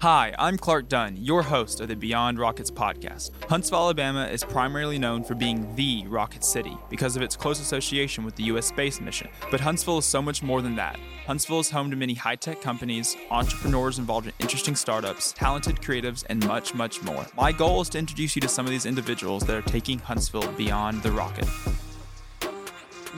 Hi, I'm Clark Dunn, your host of the Beyond Rockets podcast. Huntsville, Alabama is primarily known for being the Rocket City because of its close association with the U.S. space mission. But Huntsville is so much more than that. Huntsville is home to many high tech companies, entrepreneurs involved in interesting startups, talented creatives, and much, much more. My goal is to introduce you to some of these individuals that are taking Huntsville beyond the rocket.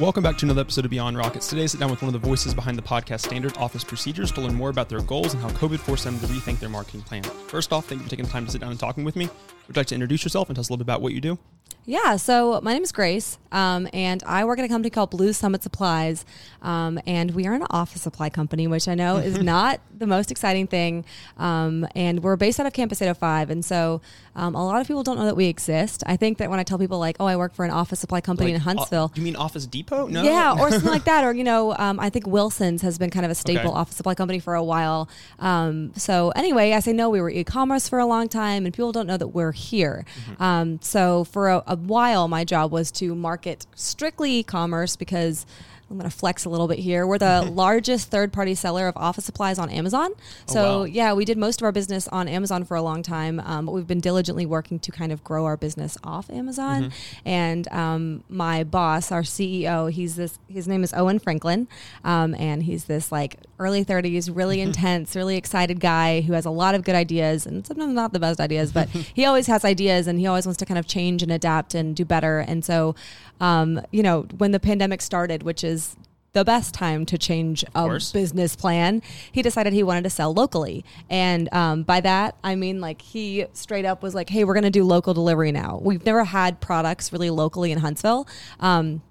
Welcome back to another episode of Beyond Rockets. Today, I sit down with one of the voices behind the podcast Standard Office Procedures to learn more about their goals and how COVID forced them to rethink their marketing plan. First off, thank you for taking the time to sit down and talking with me. Would you like to introduce yourself and tell us a little bit about what you do? Yeah, so my name is Grace, um, and I work at a company called Blue Summit Supplies, um, and we are an office supply company, which I know is not the most exciting thing. Um, and we're based out of Campus 805, and so um, a lot of people don't know that we exist. I think that when I tell people like, "Oh, I work for an office supply company Like, in Huntsville," uh, you mean Office Depot? No. Yeah, or something like that. Or, you know, um, I think Wilson's has been kind of a staple Okay. office supply company for a while. Um, so, anyway, I say no, we were e commerce for a long time, and people don't know that we're here. Mm-hmm. Um, so, for a, a while, my job was to market strictly e commerce because. I'm going to flex a little bit here. We're the largest third party seller of office supplies on Amazon. So, Oh, wow. yeah, we did most of our business on Amazon for a long time, um, but we've been diligently working to kind of grow our business off Amazon. Mm-hmm. And um, my boss, our CEO, he's this. His name is Owen Franklin, um, and he's this like early 30s, really intense, really excited guy who has a lot of good ideas and sometimes not the best ideas, but he always has ideas and he always wants to kind of change and adapt and do better. And so, um, you know, when the pandemic started, which is the best time to change a business plan. He decided he wanted to sell locally. And um, by that, I mean, like, he straight up was like, hey, we're going to do local delivery now. We've never had products really locally in Huntsville, um,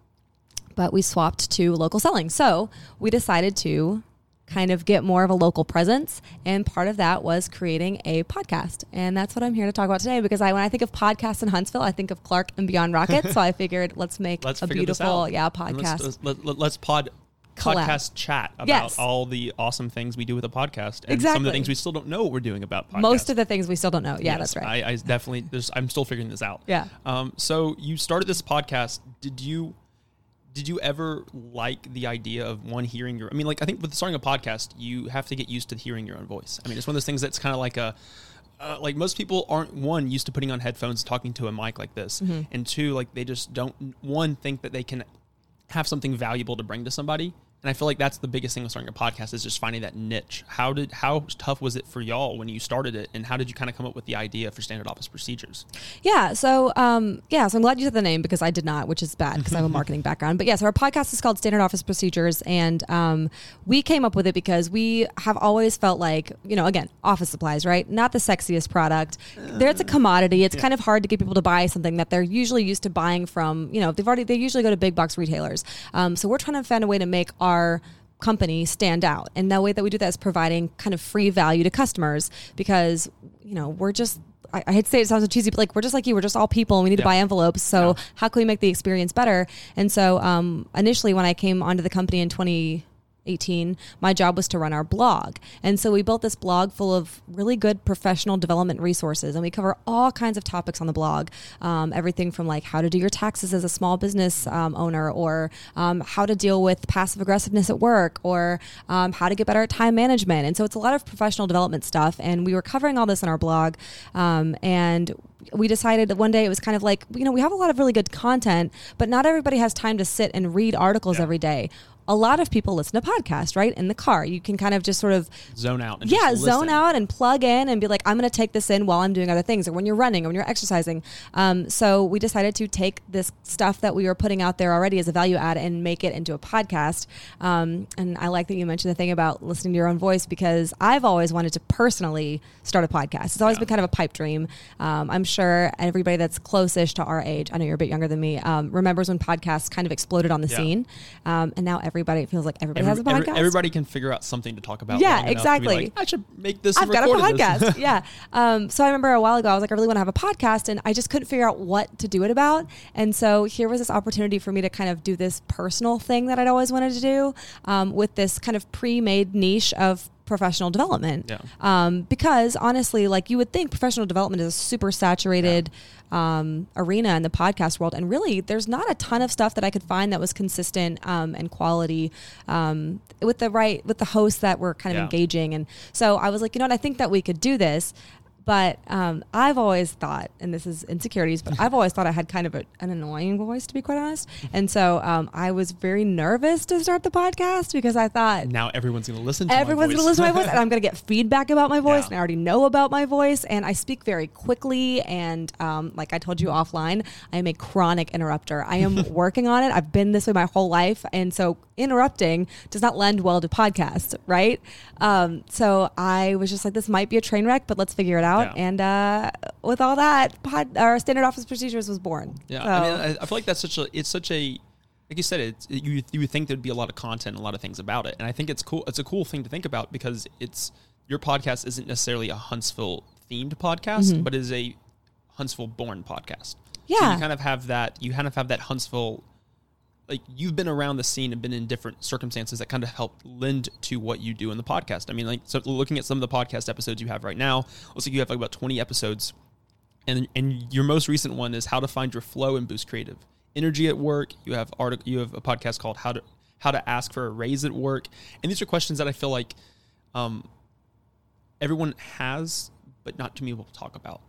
but we swapped to local selling. So we decided to kind of get more of a local presence and part of that was creating a podcast and that's what i'm here to talk about today because i when i think of podcasts in huntsville i think of clark and beyond rocket so i figured let's make Let's a beautiful yeah And podcast Let's, let, let, let's pod. Collab. Podcast chat about Yes. all the awesome things we do with a podcast and some of the things we still don't know what we're doing about podcasts. most of the things we still don't know yeah Yes, that's right I, I definitely. I'm still figuring this out. Yeah. Um. So you started this podcast. Did you? Did you ever like the idea of one hearing your? I mean, like I think with starting a podcast, you have to get used to hearing your own voice. I mean, it's one of those things that's kind of like a. Uh, like most people aren't one used to putting on headphones talking to a mic like this Mm-hmm. and two like they just don't one think that they can have something valuable to bring to somebody and i feel like that's the biggest thing with starting a podcast is just finding that niche how did how tough was it for y'all when you started it and how did you kind of come up with the idea for standard office procedures Yeah. So, um, yeah. So I'm glad you said the name because I did not, which is bad because I have a marketing background. But yeah, so our podcast is called Standard Office Procedures, and um, we came up with it because we have always felt like, you know, again, office supplies, right? Not the sexiest product. there, it's a commodity. It's kind of hard to get people to buy something that they're usually used to buying from. You know, they've already they usually go to big box retailers. Um, so we're trying to find a way to make our company stand out. And the way that we do that is providing kind of free value to customers because, you know, we're just I, I hate to say it, sounds so cheesy, but like we're just like you, we're just all people and we need to buy envelopes. So Yeah. how can we make the experience better? And so um, initially when I came onto the company in 2018, my job was to run our blog. And so we built this blog full of really good professional development resources. And we cover all kinds of topics on the blog. Um, everything from like how to do your taxes as a small business um, owner, or um, how to deal with passive aggressiveness at work, or um, how to get better at time management. And so it's a lot of professional development stuff. And we were covering all this on our blog. Um, and we decided that one day it was kind of like, you know, we have a lot of really good content, but not everybody has time to sit and read articles Yeah. every day. A lot of people listen to podcasts, right? In the car. You can kind of just sort of zone out and yeah, just zone out and plug in and be like, I'm going to take this in while I'm doing other things, or when you're running, or when you're exercising. Um, so we decided to take this stuff that we were putting out there already as a value add and make it into a podcast. Um, and I like that you mentioned the thing about listening to your own voice because I've always wanted to personally start a podcast. It's always Yeah. been kind of a pipe dream. Um, I'm sure everybody that's close-ish to our age, I know you're a bit younger than me, um, remembers when podcasts kind of exploded on the Yeah. scene, um, and now everybody it feels like everybody has a podcast. every- everybody can figure out something to talk about. Yeah, long enough to be exactly. like, I should make this. I've got a podcast. yeah. Um, so I remember a while ago, I was like, I really want to have a podcast, and I just couldn't figure out what to do it about. And so here was this opportunity for me to kind of do this personal thing that I'd always wanted to do um, with this kind of pre-made niche of professional development. Yeah. Um, because honestly, like you would think professional development is a super saturated um, arena in the podcast world. And really, there's not a ton of stuff that I could find that was consistent um, and quality um, with the right, with the hosts that were kind of Yeah. engaging. And so I was like, you know what, I think that we could do this. But um, I've always thought, and this is insecurities, but I've always thought I had kind of a, an annoying voice, to be quite honest. And so um, I was very nervous to start the podcast because I thought, Now everyone's going to listen to Everyone's going to listen to my voice, and I'm going to get feedback about my voice, Yeah. and I already know about my voice, and I speak very quickly. And um, like I told you offline, I am a chronic interrupter. I am working on it. I've been this way my whole life, and so interrupting does not lend well to podcasts, right? Um, so I was just like, this might be a train wreck, but let's figure it out. Yeah. And uh, with all that, pod, our standard office procedures was born. Yeah, So- I mean, I, I feel like that's such a it's such a like you said it's you you would think there'd be a lot of content, a lot of things about it, and I think it's cool. It's a cool thing to think about because it's your podcast isn't necessarily a Huntsville themed podcast, but is a Huntsville born podcast. so Yeah. you kind of have that. You kind of have that Huntsville. Like you've been around the scene and been in different circumstances that kind of help lend to what you do in the podcast. I mean, like so looking at some of the podcast episodes you have right now, looks like you have like about twenty episodes and and your most recent one is how to find your flow and boost creative energy at work. You have article. You have a podcast called how to how to ask for a raise at work, and these are questions that I feel like um, everyone has, but not too many people talk about.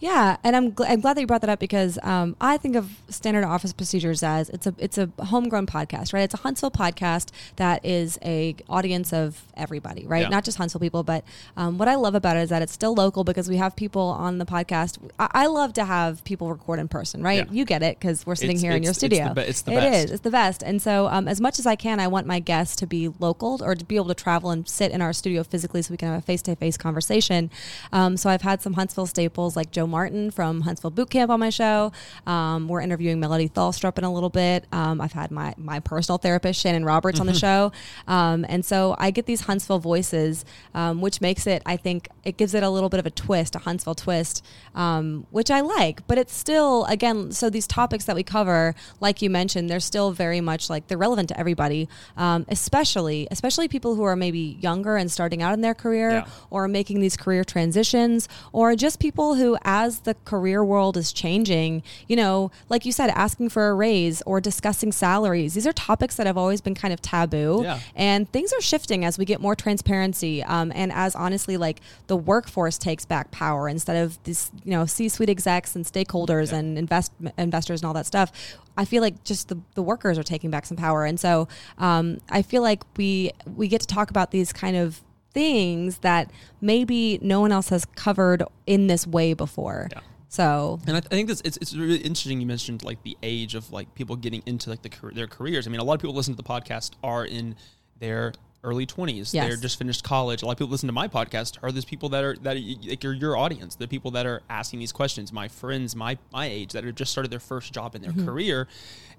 Yeah, and I'm, gl- I'm glad that you brought that up because um, I think of standard office procedures as it's a it's a homegrown podcast, right? It's a Huntsville podcast that is a audience of everybody, right? Yeah. Not just Huntsville people, but um, what I love about it is that it's still local because we have people on the podcast. I, I love to have people record in person, right? Yeah. You get it because we're sitting It's- here in your it's- it's the studio. be- it's the It best. is. It's the best. And so, um, as much as I can, I want my guests to be local or to be able to travel and sit in our studio physically so we can have a face to face conversation. Um, so, I've had some Huntsville staples like Joe Martin from Huntsville Boot Camp on my show. Um, we're interviewing Melody Thalstrup in a little bit. Um, I've had my, my personal therapist, Shannon Roberts, on the show. Um, and so, I get these Huntsville voices, um, which makes it, I think, it gives it a little bit of a twist, a Huntsville twist, um, which I like. But it's still, again, so these topics that we cover, like you mentioned, they're still very much like they're relevant to everybody, um, especially especially people who are maybe younger and starting out in their career, Yeah. or making these career transitions, or just people who, as the career world is changing, you know, like you said, asking for a raise or discussing salaries. These are topics that have always been kind of taboo, Yeah. and things are shifting as we get more transparency, um, and as honestly, like the workforce takes back power instead of this, you know, C-suite execs and stakeholders Yeah. and invest investors and all that stuff. I feel like just the, the workers are taking back some power, and so um, I feel like we we get to talk about these kind of things that maybe no one else has covered in this way before. Yeah. So And I, th- I think this it's, it's really interesting. You mentioned like the age of like people getting into like the their careers. I mean, a lot of people listen to the podcast are in their early twenties. Yes. They're just finished college. A lot of people listen to my podcast are those people that are that are, like are your audience. The people that are asking these questions. My friends, my my age that have just started their first job in their mm-hmm. career,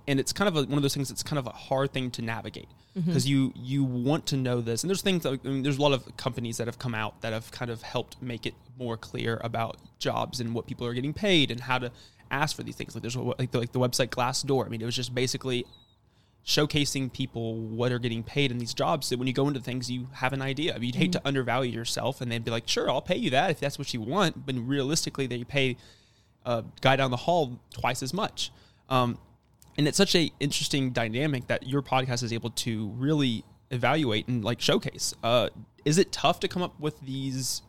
and it's kind of a, one of those things. that's kind of a hard thing to navigate because you you want to know this. And there's things. That, I mean, there's a lot of companies that have come out that have kind of helped make it more clear about jobs and what people are getting paid and how to ask for these things. Like there's like the, like the website Glassdoor. I mean, it was just basically showcasing people what are getting paid in these jobs so when you go into things you have an idea you'd hate to undervalue yourself and they'd be like sure i'll pay you that if that's what you want but realistically they pay a guy down the hall twice as much um, and it's such a interesting dynamic that your podcast is able to really evaluate and like showcase. Uh, is it tough to come up with these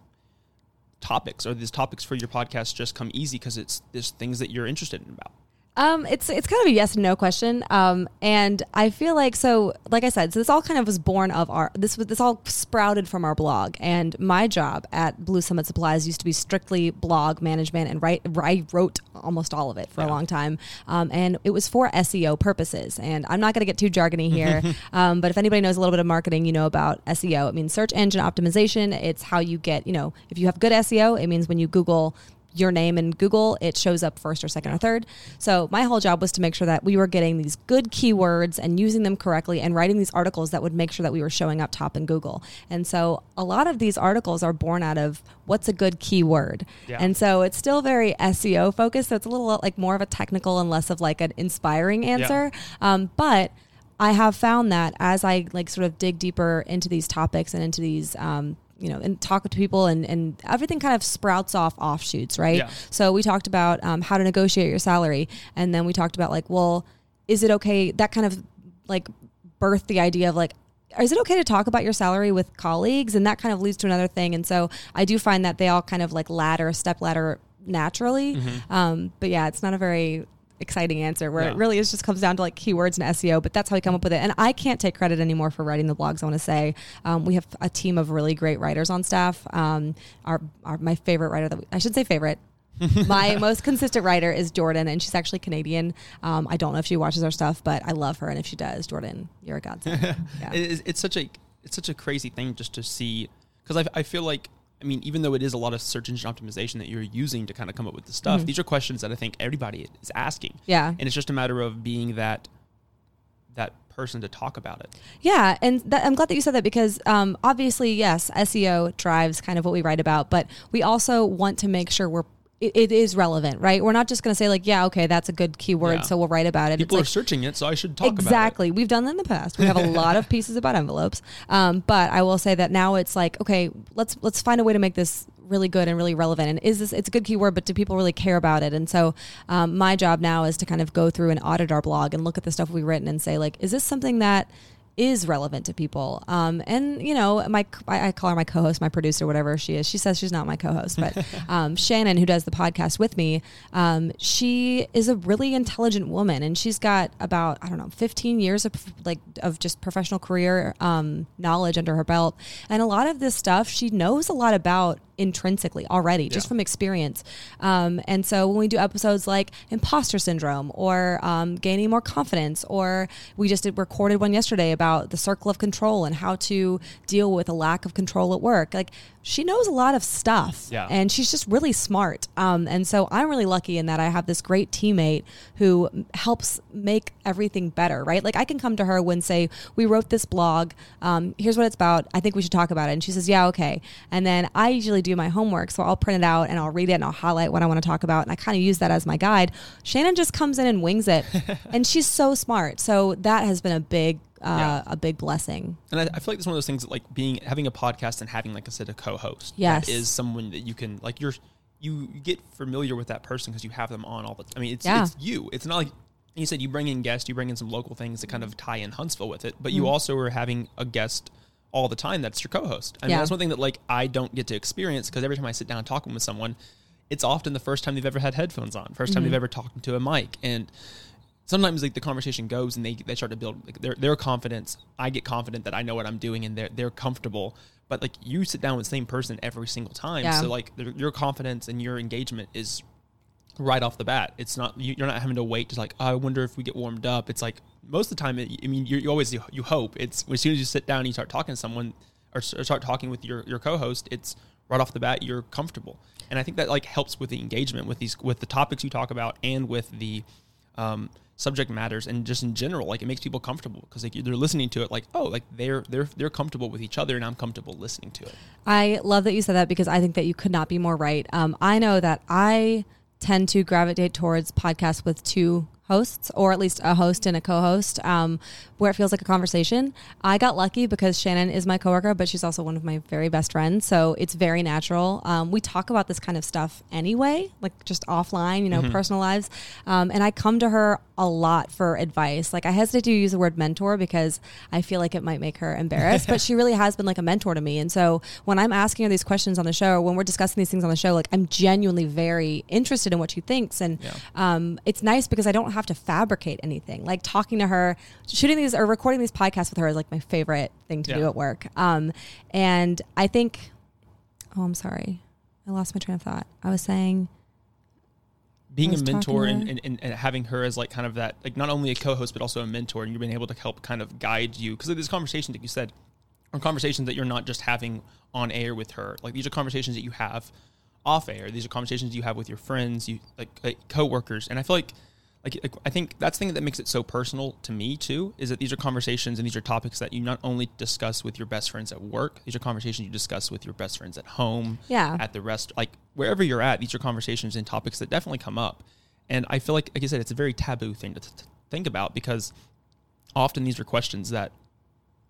topics or these topics for your podcast just come easy because it's there's things that you're interested in about Um, it's it's kind of a yes and no question. Um, and I feel like so, like I said, so this all kind of was born of our this was this all sprouted from our blog. And my job at Blue Summit Supplies used to be strictly blog management, and write I wrote almost all of it for a long time. Um, and it was for SEO purposes. And I'm not going to get too jargony here, um, but if anybody knows a little bit of marketing, you know about SEO. It means search engine optimization. It's how you get you know if you have good SEO, it means when you Google your name in Google, it shows up first or second or third. So my whole job was to make sure that we were getting these good keywords and using them correctly and writing these articles that would make sure that we were showing up top in Google. And so a lot of these articles are born out of what's a good keyword. Yeah. And so it's still very SEO focused. So it's a little like more of a technical and less of like an inspiring answer. Um, but I have found that as I like sort of dig deeper into these topics and into these, um, you know, and talk to people and, and everything kind of sprouts off offshoots, right? Yeah. So we talked about um, how to negotiate your salary. And then we talked about like, well, is it okay? That kind of like birthed the idea of like, is it okay to talk about your salary with colleagues? And that kind of leads to another thing. And so I do find that they all kind of like ladder, step ladder naturally. Um, but yeah, it's not a very exciting answer where Yeah. it really is just comes down to like keywords and SEO, but that's how we come up with it. And I can't take credit anymore for writing the blogs. I want to say um, we have a team of really great writers on staff. Um, our, our my favorite writer that we, I should say favorite. my most consistent writer is Jordan, and she's actually Canadian. Um, I don't know if she watches our stuff, but I love her, and if she does, Jordan, you're a godsend. Yeah. It is, it's such a it's such a crazy thing just to see because I, I feel like I mean even though it is a lot of search engine optimization that you're using to kind of come up with the stuff, these are questions that I think everybody is asking. Mm-hmm. Yeah. and it's just a matter of being that that person to talk about it. Yeah, and that, I'm glad that you said that because um, obviously, yes, SEO drives kind of what we write about, but we also want to make sure we're it, it is relevant, right? We're not just going to say like, yeah, okay, that's a good keyword, Yeah. so we'll write about it. People it's are searching it, so I should talk about it. exactly. We've done that in the past. We have a lot of pieces about envelopes, um, but I will say that now it's like, okay, let's let's find a way to make this really good and really relevant. And is this? It's a good keyword, but do people really care about it? And so, um, my job now is to kind of go through and audit our blog and look at the stuff we've written and say like, is this something that is relevant to people. Um, and you know, my I, I call her my co-host, my producer, whatever she is. She says she's not my co-host, but um, Shannon, who does the podcast with me, um, she is a really intelligent woman, and she's got about I don't know, 15 years of like of just professional career um, knowledge under her belt, and a lot of this stuff she knows a lot about intrinsically already, just Yeah. from experience. Um, and so when we do episodes like imposter syndrome or um, gaining more confidence, or we just did recorded one yesterday about the circle of control and how to deal with a lack of control at work, like she knows a lot of stuff Yeah. and she's just really smart. Um, and so I'm really lucky in that I have this great teammate who helps make everything better, right? Like I can come to her when say, we wrote this blog, um, here's what it's about. I think we should talk about it. And she says, yeah, okay. And then I usually do my homework. So I'll print it out and I'll read it and I'll highlight what I want to talk about. And I kind of use that as my guide. Shannon just comes in and wings it. and she's so smart. So that has been a big, uh, Yeah. a big blessing. And I, I feel like it's one of those things that like being having a podcast and having like I said a co-host. Yes. that is someone that you can like you're you get familiar with that person because you have them on all the. I mean, it's Yeah. it's you. It's not like you said you bring in guests, you bring in some local things to kind of tie in Huntsville with it, but you Mm-hmm. also are having a guest all the time. That's your co-host. I mean, Yeah. that's one thing that like I don't get to experience because every time I sit down talking with someone, it's often the first time they've ever had headphones on, 1st Mm-hmm. time they've ever talked to a mic, and sometimes like the conversation goes and they, they start to build like their their confidence. I get confident that I know what I'm doing and they're they're comfortable. But like you sit down with the same person every single time, Yeah. so like their- your confidence and your engagement is right off the bat. It's not you- you're not having to wait to like oh, I wonder if we get warmed up. It's like most of the time. It, I mean, you you always you hope it's as soon as you sit down and you start talking to someone or, or start talking with your your co-host, it's right off the bat you're comfortable. And I think that like helps with the engagement with these with the topics you talk about and with the um, subject matters and just in general like it makes people comfortable because like they're listening to it like oh like they're they're they're comfortable with each other and I'm comfortable listening to it. I love that you said that because I think that you could not be more right. Um, I know that I tend to gravitate towards podcasts with two hosts, or at least a host and a co-host, um, where it feels like a conversation. I got lucky because Shannon is my coworker, but she's also one of my very best friends, so it's very natural. Um, we talk about this kind of stuff anyway, like just offline, you know, personal lives, um, and I come to her a lot for advice. Like I hesitate to use the word mentor because I feel like it might make her embarrassed, but she really has been like a mentor to me. And so when I'm asking her these questions on the show, when we're discussing these things on the show, like I'm genuinely very interested in what she thinks. And Yeah. um, it's nice because I don't have to fabricate anything. Like talking to her, shooting these or recording these podcasts with her is like my favorite thing to do at work. Um, and I think, oh, I'm sorry. I lost my train of thought. I was saying, being a mentor and, and, and, and having her as like kind of that like not only a co-host but also a mentor and you've been able to help kind of guide you because of these conversations that you said are conversations that you're not just having on air with her like these are conversations that you have off air these are conversations you have with your friends you like, like co-workers and i feel like like, like I think that's the thing that makes it so personal to me too is that these are conversations and these are topics that you not only discuss with your best friends at work these are conversations you discuss with your best friends at home Yeah. at the rest like wherever you're at these are conversations and topics that definitely come up and i feel like like i said it's a very taboo thing to, to think about because often these are questions that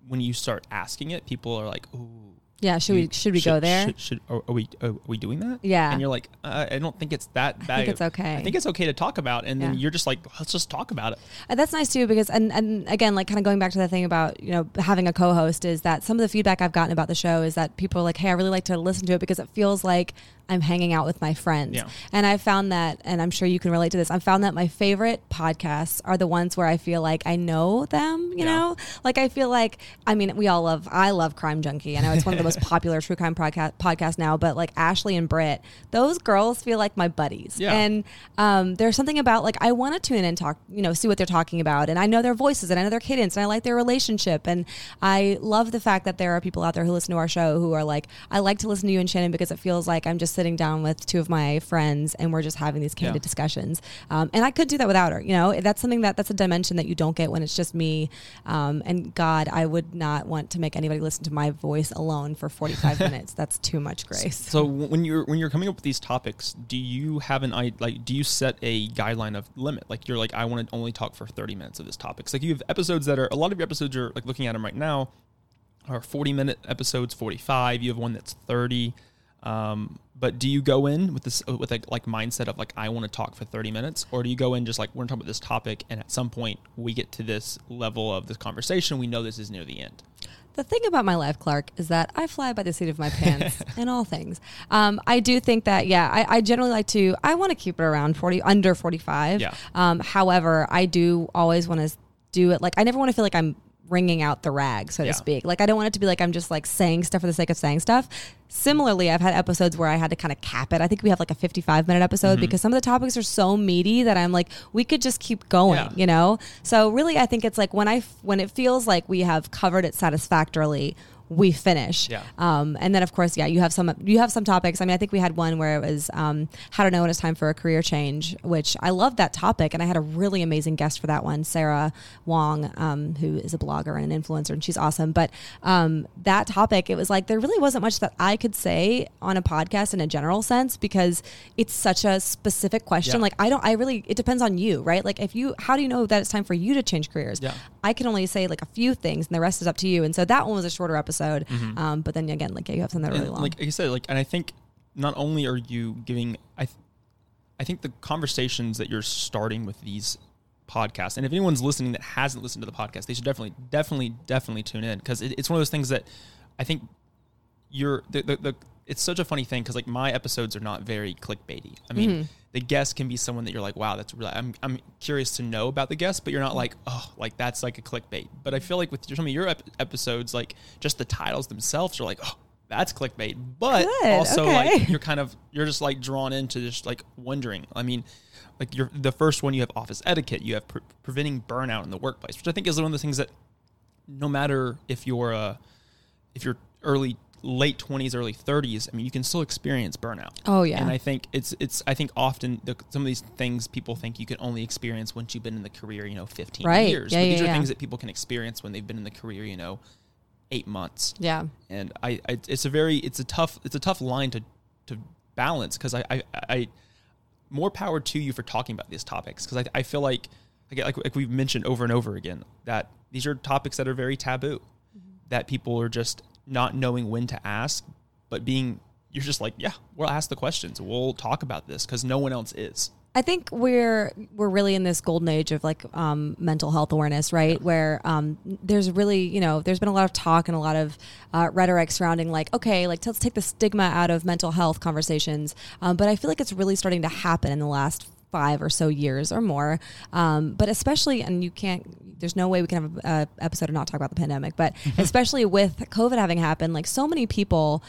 when you start asking it, people are like, "Ooh, Yeah, should we should we go there? Should, should are, are we are we doing that? Yeah. and you're like, uh, I don't think it's that bad. I think it's okay. I think it's okay to talk about, and then Yeah. you're just like, let's just talk about it. And that's nice too because and and again like kind of going back to the thing about you know having a co-host is that some of the feedback I've gotten about the show is that people are like hey I really like to listen to it because it feels like I'm hanging out with my friends Yeah. and I found that and I'm sure you can relate to this I found that my favorite podcasts are the ones where I feel like I know them you Yeah. know like I feel like I mean we all love I love Crime Junkie I know it's one of the most popular true crime podcast podcasts now but like Ashley and Brit those girls feel like my buddies Yeah. and um, there's something about like I want to tune in and talk, you know, see what they're talking about, and I know their voices and I know their cadence, and I like their relationship, and I love the fact that there are people out there who listen to our show who are like, I like to listen to you and Shannon because it feels like I'm just sitting down with two of my friends and we're just having these candid Yeah. discussions, um, and I could do that without her, you know, that's something that that's a dimension that you don't get when it's just me, um, and God, I would not want to make anybody listen to my voice alone for 45 minutes. That's too much grace. So when you're when you're coming up with these topics, do you have an i like do you set a guideline of limit? Like you're like I want to only talk for 30 minutes of this topic. 'Cause, like you have episodes that are a lot of your episodes are like looking at them right now are 40 minute episodes, 45. You have one that's 30. Um, but do you go in with this with a like mindset of like I want to talk for 30 minutes, or do you go in just like we're talking about this topic, and at some point we get to this level of this conversation, we know this is near the end. The thing about my life, Clark, is that I fly by the seat of my pants in all things. Um, I do think that, yeah, I, I generally like to, I want to keep it around 40, under 45. Yeah. Um, however, I do always want to do it. Like, I never want to feel like I'm wringing out the rag, so Yeah. to speak. Like, I don't want it to be like I'm just like saying stuff for the sake of saying stuff. Similarly, I've had episodes where I had to kind of cap it. I think we have like a 55 minute episode Mm-hmm. because some of the topics are so meaty that I'm like, we could just keep going, Yeah. you know? So really, I think it's like when I, when it feels like we have covered it satisfactorily, we finish. Yeah. Um, and then of course, yeah, you have some you have some topics. I mean, I think we had one where it was um, how to know when it's time for a career change, which I love that topic, and I had a really amazing guest for that one, Sarah Wong, um, who is a blogger and an influencer, and she's awesome. But um, that topic, it was like there really wasn't much that I could say on a podcast in a general sense because it's such a specific question. Yeah. Like I don't, I really, it depends on you, right? Like if you, how do you know that it's time for you to change careers? Yeah. I can only say like a few things, and the rest is up to you. And so that one was a shorter episode. Um, but then again, like yeah, you have something that really And long. Like you said, like, and I think not only are you giving, I, th- I think the conversations that you're starting with these podcasts, and if anyone's listening that hasn't listened to the podcast, they should definitely, definitely, definitely tune in because it, it's one of those things that I think you're the the. the it's such a funny thing because like my episodes are not very clickbaity. I mean, Mm-hmm. the guest can be someone that you're like, wow, that's really. I'm I'm curious to know about the guest, but you're not like, oh, like that's like a clickbait. But I feel like with some of your ep- episodes, like just the titles themselves are like, oh, that's clickbait. But Good, also okay. like you're kind of you're just like drawn into just like wondering. I mean, like you're the first one you have office etiquette, you have pre- preventing burnout in the workplace, which I think is one of the things that no matter if you're uh if you're early late 20s early 30s i mean you can still experience burnout Oh, yeah. and i think it's it's i think often the, some of these things people think you can only experience once you've been in the career you know 15 Right. years Yeah, but yeah, these are things that people can experience when they've been in the career you know eight months yeah. and I, I it's a very it's a tough it's a tough line to to balance because I, I I more power to you for talking about these topics because I, I feel like like, like like we've mentioned over and over again that these are topics that are very taboo mm-hmm. that people are just not knowing when to ask but being you're just like yeah we'll ask the questions we'll talk about this because no one else is I think we're we're really in this golden age of like um, mental health awareness, right? Where um, there's really you know there's been a lot of talk and a lot of uh, rhetoric surrounding like okay, like let's take the stigma out of mental health conversations. Um, but I feel like it's really starting to happen in the last five or so years or more. Um, but especially, and you can't. There's no way we can have a, a episode and not talk about the pandemic. But especially with COVID having happened, like so many people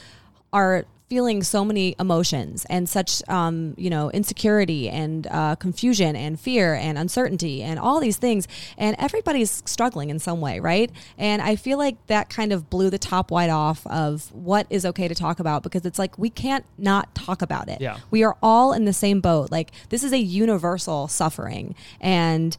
are feeling so many emotions and such um, you know insecurity and uh, confusion and fear and uncertainty and all these things. And everybody's struggling in some way right? And i feel like that kind of blew the top wide off of what is okay to talk about because it's like we can't not talk about it. Yeah. we are all in the same boat. Like this is a universal suffering. And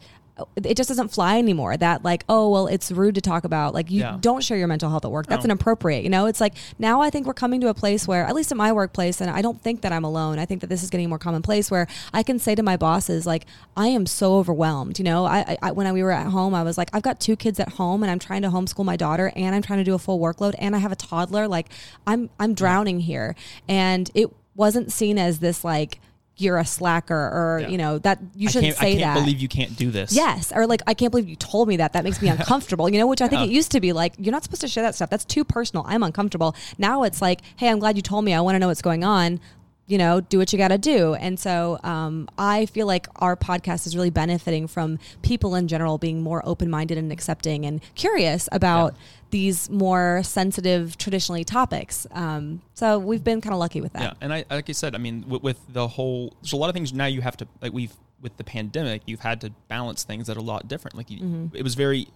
it just doesn't fly anymore. That like, oh well, it's rude to talk about. Like you Yeah. don't share your mental health at work. That's No. inappropriate. You know, it's like now I think we're coming to a place where, at least in my workplace, and I don't think that I'm alone. I think that this is getting more commonplace where I can say to my bosses, like, I am so overwhelmed. You know, I, I I- when I, we were at home, I was like, I've got two kids at home, and I'm trying to homeschool my daughter, and I'm trying to do a full workload, and I have a toddler. Like, I'm I'm drowning here, and it wasn't seen as this like you're a slacker or Yeah. you know that you shouldn't say I can't that. believe you can't do this. Yes, or like I can't believe you told me that. That makes me uncomfortable. You know, which I think Yeah. it used to be like you're not supposed to share that stuff. That's too personal. I'm uncomfortable. Now it's like, hey, I'm glad you told me. I want to know what's going on. You know, do what you got to do. And so um, I feel like our podcast is really benefiting from people in general being more open minded and accepting and curious about these more sensitive, traditionally topics. Um, so we've been kind of lucky with that. Yeah, and I like you said, I mean, with, with the whole, there's a lot of things now you have to like we've with the pandemic, you've had to balance things that are a lot different. Like you, Mm-hmm. it was very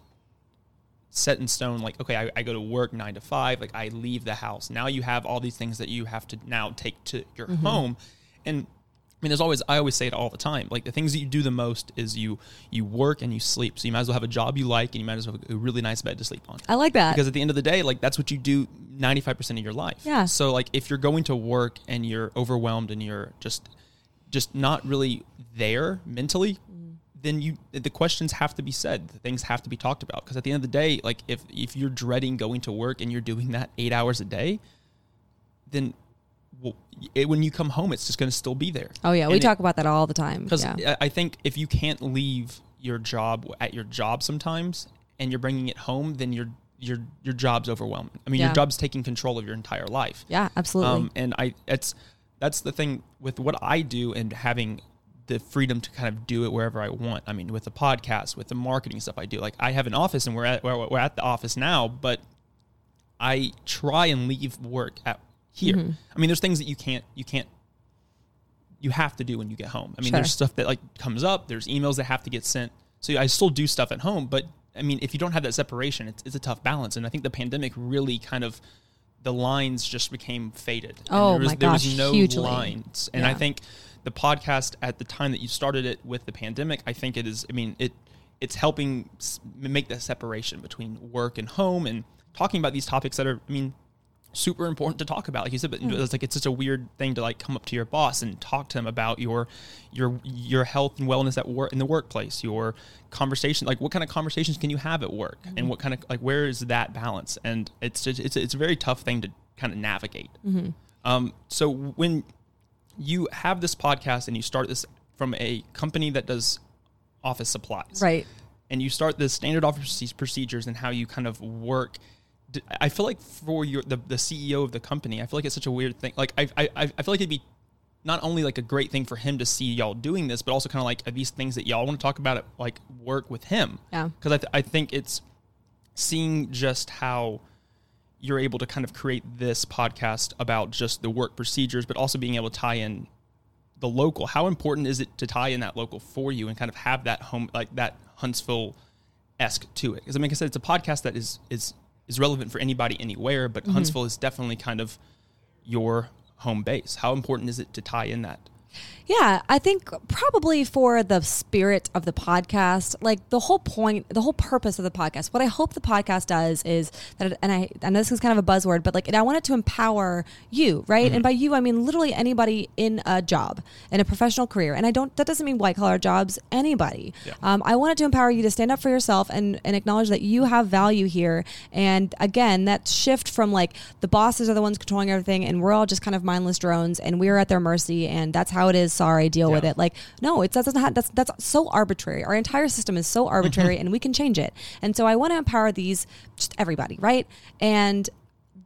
set in stone. Like okay, I, I go to work nine to five. Like I leave the house. Now you have all these things that you have to now take to your Mm-hmm. home, and. I mean, there's always. I always say it all the time. Like the things that you do the most is you you work and you sleep. So you might as well have a job you like, and you might as well have a really nice bed to sleep on I like that. because at the end of the day like that's what you do 95% of your life Yeah. so like if you're going to work and you're overwhelmed and you're just just not really there mentally mm. then you the questions have to be said the things have to be talked about because at the end of the day like if if you're dreading going to work and you're doing that eight hours a day then it, when you come home it's just going to still be there oh yeah, we it- talk about that all the time. because Yeah. I I think if you can't leave your job at your job sometimes, and you're bringing it home, then your your your job's overwhelming. I mean, Yeah. your job's taking control of your entire life. yeah, absolutely. Um, and I it's that's the thing with what I do and having the freedom to kind of do it wherever I want. I mean, with the podcast, with the marketing stuff I do. Like I have an office and we're at we're, we're at the office now, but I try and leave work at here. Mm-hmm. I mean, there's things that you can't you can't you have to do when you get home. I mean, Sure. there's stuff that like comes up. There's emails that have to get sent. So I still do stuff at home, but I mean, if you don't have that separation, it's, it's a tough balance. And I think the pandemic really kind of the lines just became faded. And Oh there was, my there was no hugely. lines. And I think the podcast at the time that you started it with the pandemic, I think it is. I mean, it it's helping make that separation between work and home and talking about these topics that are. I mean, super important to talk about. Like you said but hmm. it's like it's such a weird thing to like come up to your boss and talk to him about your your your health and wellness at work in the workplace your conversation like what kind of conversations can you have at work? And mm-hmm. what kind of like where is that balance? And it's just it's, it's a very tough thing to kind of navigate. Mm-hmm. Um so when you have this podcast and you start this from a company that does office supplies right. and you start the standard office procedures and how you kind of work. I feel like for your the, the CEO of the company, I feel like it's such a weird thing. Like I I I feel like it'd be not only like a great thing for him to see y'all doing this, but also kind of like are these things that y'all want to talk about at like work with him. Yeah. Because I th- I think it's seeing just how you're able to kind of create this podcast about just the work procedures, but also being able to tie in the local. How important is it to tie in that local for you and kind of have that home like that Huntsville esque to it? Because I mean, like I said, it's a podcast that is is is relevant for anybody anywhere, but mm-hmm. Huntsville is definitely kind of your home base. How important is it to tie in that? Yeah, I think probably for the spirit of the podcast, like the whole point, the whole purpose of the podcast, what I hope the podcast does is that, it, and I, I know this is kind of a buzzword, but like I want it to empower you, right? And by you, I mean literally anybody in a job, in a professional career. And I don't, that doesn't mean white collar jobs, anybody. Yeah. Um, I want it to empower you to stand up for yourself and, and acknowledge that you have value here. And again, that shift from like the bosses are the ones controlling everything and we're all just kind of mindless drones and we're at their mercy and that's how it is. Sorry, deal with it. Like, no, it doesn't have, that's, that's so arbitrary. Our entire system is so arbitrary and we can change it. And so I want to empower these, just everybody, right? And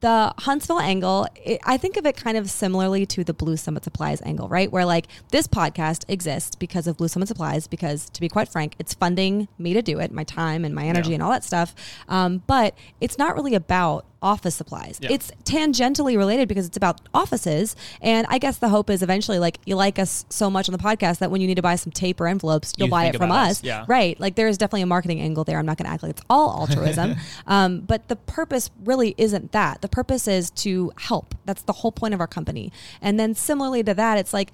the Huntsville angle, it, I think of it kind of similarly to the Blue Summit Supplies angle, right? Where like this podcast exists because of Blue Summit Supplies, because to be quite frank, it's funding me to do it, my time and my energy Yeah. and all that stuff. Um, but it's not really about office supplies. Yeah. It's tangentially related because it's about offices. And I guess the hope is eventually like you like us so much on the podcast that when you need to buy some tape or envelopes, you'll You buy it from us, us. yeah. Right. Like there is definitely a marketing angle there. I'm not going to act like it's all altruism. um, but the purpose really isn't that. The purpose is to help. That's the whole point of our company. And then similarly to that, it's like,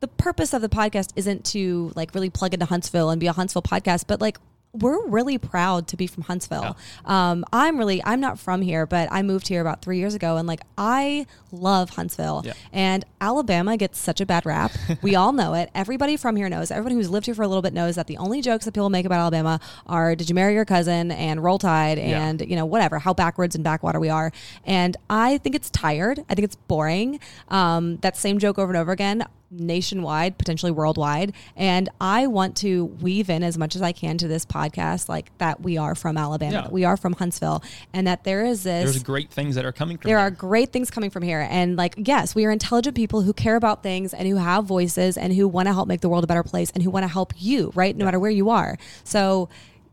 the purpose of the podcast isn't to like really plug into Huntsville and be a Huntsville podcast, but like we're really proud to be from Huntsville. Yeah. Um, I'm really, I'm not from here, but I moved here about three years ago and like I love Huntsville. Yeah. And Alabama gets such a bad rap. we all know it. Everybody from here knows. Everybody who's lived here for a little bit knows that the only jokes that people make about Alabama are did you marry your cousin and roll tide and, yeah. you know, whatever, how backwards and backwater we are. And I think it's tired. I think it's boring. Um, that same joke over and over again nationwide, potentially worldwide. And I want to weave in as much as I can to this podcast, like that we are from Alabama, yeah. we are from Huntsville, and that there is this. There's great things that are coming from There here. are great things coming from here. And like, yes, we are intelligent people who care about things and who have voices and who want to help make the world a better place and who want to help you, right? No yeah. matter where you are. So,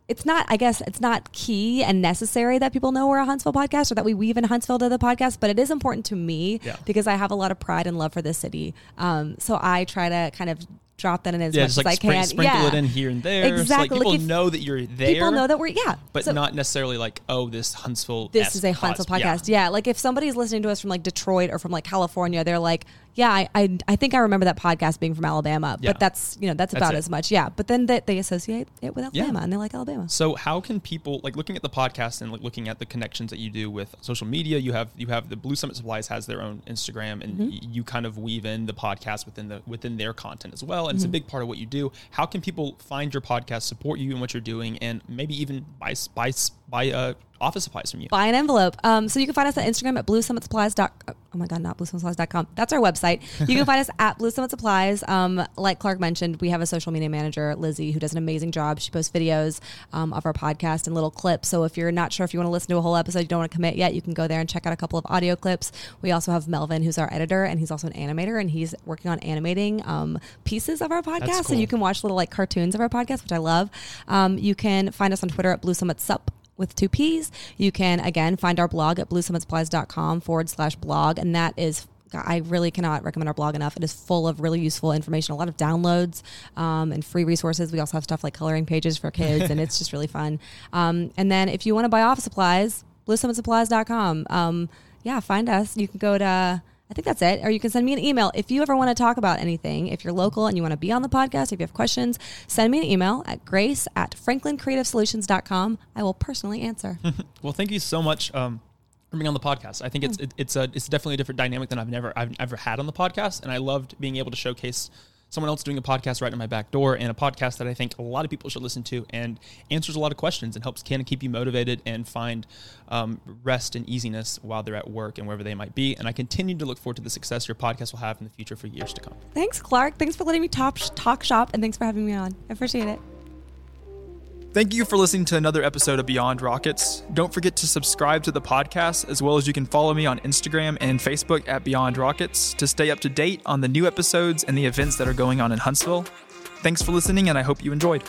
it's not, I guess, it's not key and necessary that people know we're a Huntsville podcast or that we weave in Huntsville to the podcast, but it is important to me yeah. because I have a lot of pride and love for this city. Um, so I try to kind of drop that in as yeah, much like as I spring, can. Sprinkle yeah. it in here and there. Exactly. So like people like know that you're there. People know that we're yeah, but so, not necessarily like oh this Huntsville. This is a Huntsville podcast. Yeah. yeah. like if somebody's listening to us from like Detroit or from like California, they're like, yeah, I I, I think I remember that podcast being from Alabama, but that's you know that's, that's about it. as much. Yeah, but then they, they associate it with Alabama and they like Alabama. So how can people like looking at the podcast and like looking at the connections that you do with social media? You have you have the Blue Summit Supplies has their own Instagram, and mm-hmm. you kind of weave in the podcast within the within their content as well, and mm-hmm. it's a mm-hmm. big part of what you do. How can people find your podcast, support you in what you're doing, and maybe even buy buy buy uh, office supplies from you. Buy an envelope. Um, so you can find us on Instagram at bluesummitsupplies.com. Oh my God, not bluesummitsupplies.com. That's our website. You can find us at Blue Summit Supplies. Um, like Clark mentioned, we have a social media manager, Lizzie, who does an amazing job. She posts videos um, of our podcast and little clips. So if you're not sure if you want to listen to a whole episode, you don't want to commit yet, you can go there and check out a couple of audio clips. We also have Melvin, who's our editor, and he's also an animator, and he's working on animating um, pieces of our podcast. Cool. So you can watch little like cartoons of our podcast, which I love. Um, you can find us on Twitter at Blue Summit Sup with two P's. You can, again, find our blog at bluesummitsupplies.com forward slash blog. And that is I really cannot recommend our blog enough. It is full of really useful information, a lot of downloads um, and free resources. We also have stuff like coloring pages for kids, and it's just really fun. Um, and then if you want to buy office supplies, bluesummitsupplies.com. Um, yeah, find us. You can go to I think that's it. Or you can send me an email. If you ever want to talk about anything, if you're local and you want to be on the podcast, if you have questions, send me an email at grace at franklincreativesolutions.com. I will personally answer. well, thank you so much. Um, for being on the podcast, I think it's it, it's a it's definitely a different dynamic than I've never I've ever had on the podcast, and I loved being able to showcase someone else doing a podcast right in my back door and a podcast that I think a lot of people should listen to and answers a lot of questions and helps kind of keep you motivated and find um, rest and easiness while they're at work and wherever they might be. And I continue to look forward to the success your podcast will have in the future for years to come. Thanks, Clark. Thanks for letting me talk, talk shop and thanks for having me on. I appreciate it. Thank you for listening to another episode of Beyond Rockets. Don't forget to subscribe to the podcast, as well as you can follow me on Instagram and Facebook at Beyond Rockets to stay up to date on the new episodes and the events that are going on in Huntsville. Thanks for listening, and I hope you enjoyed.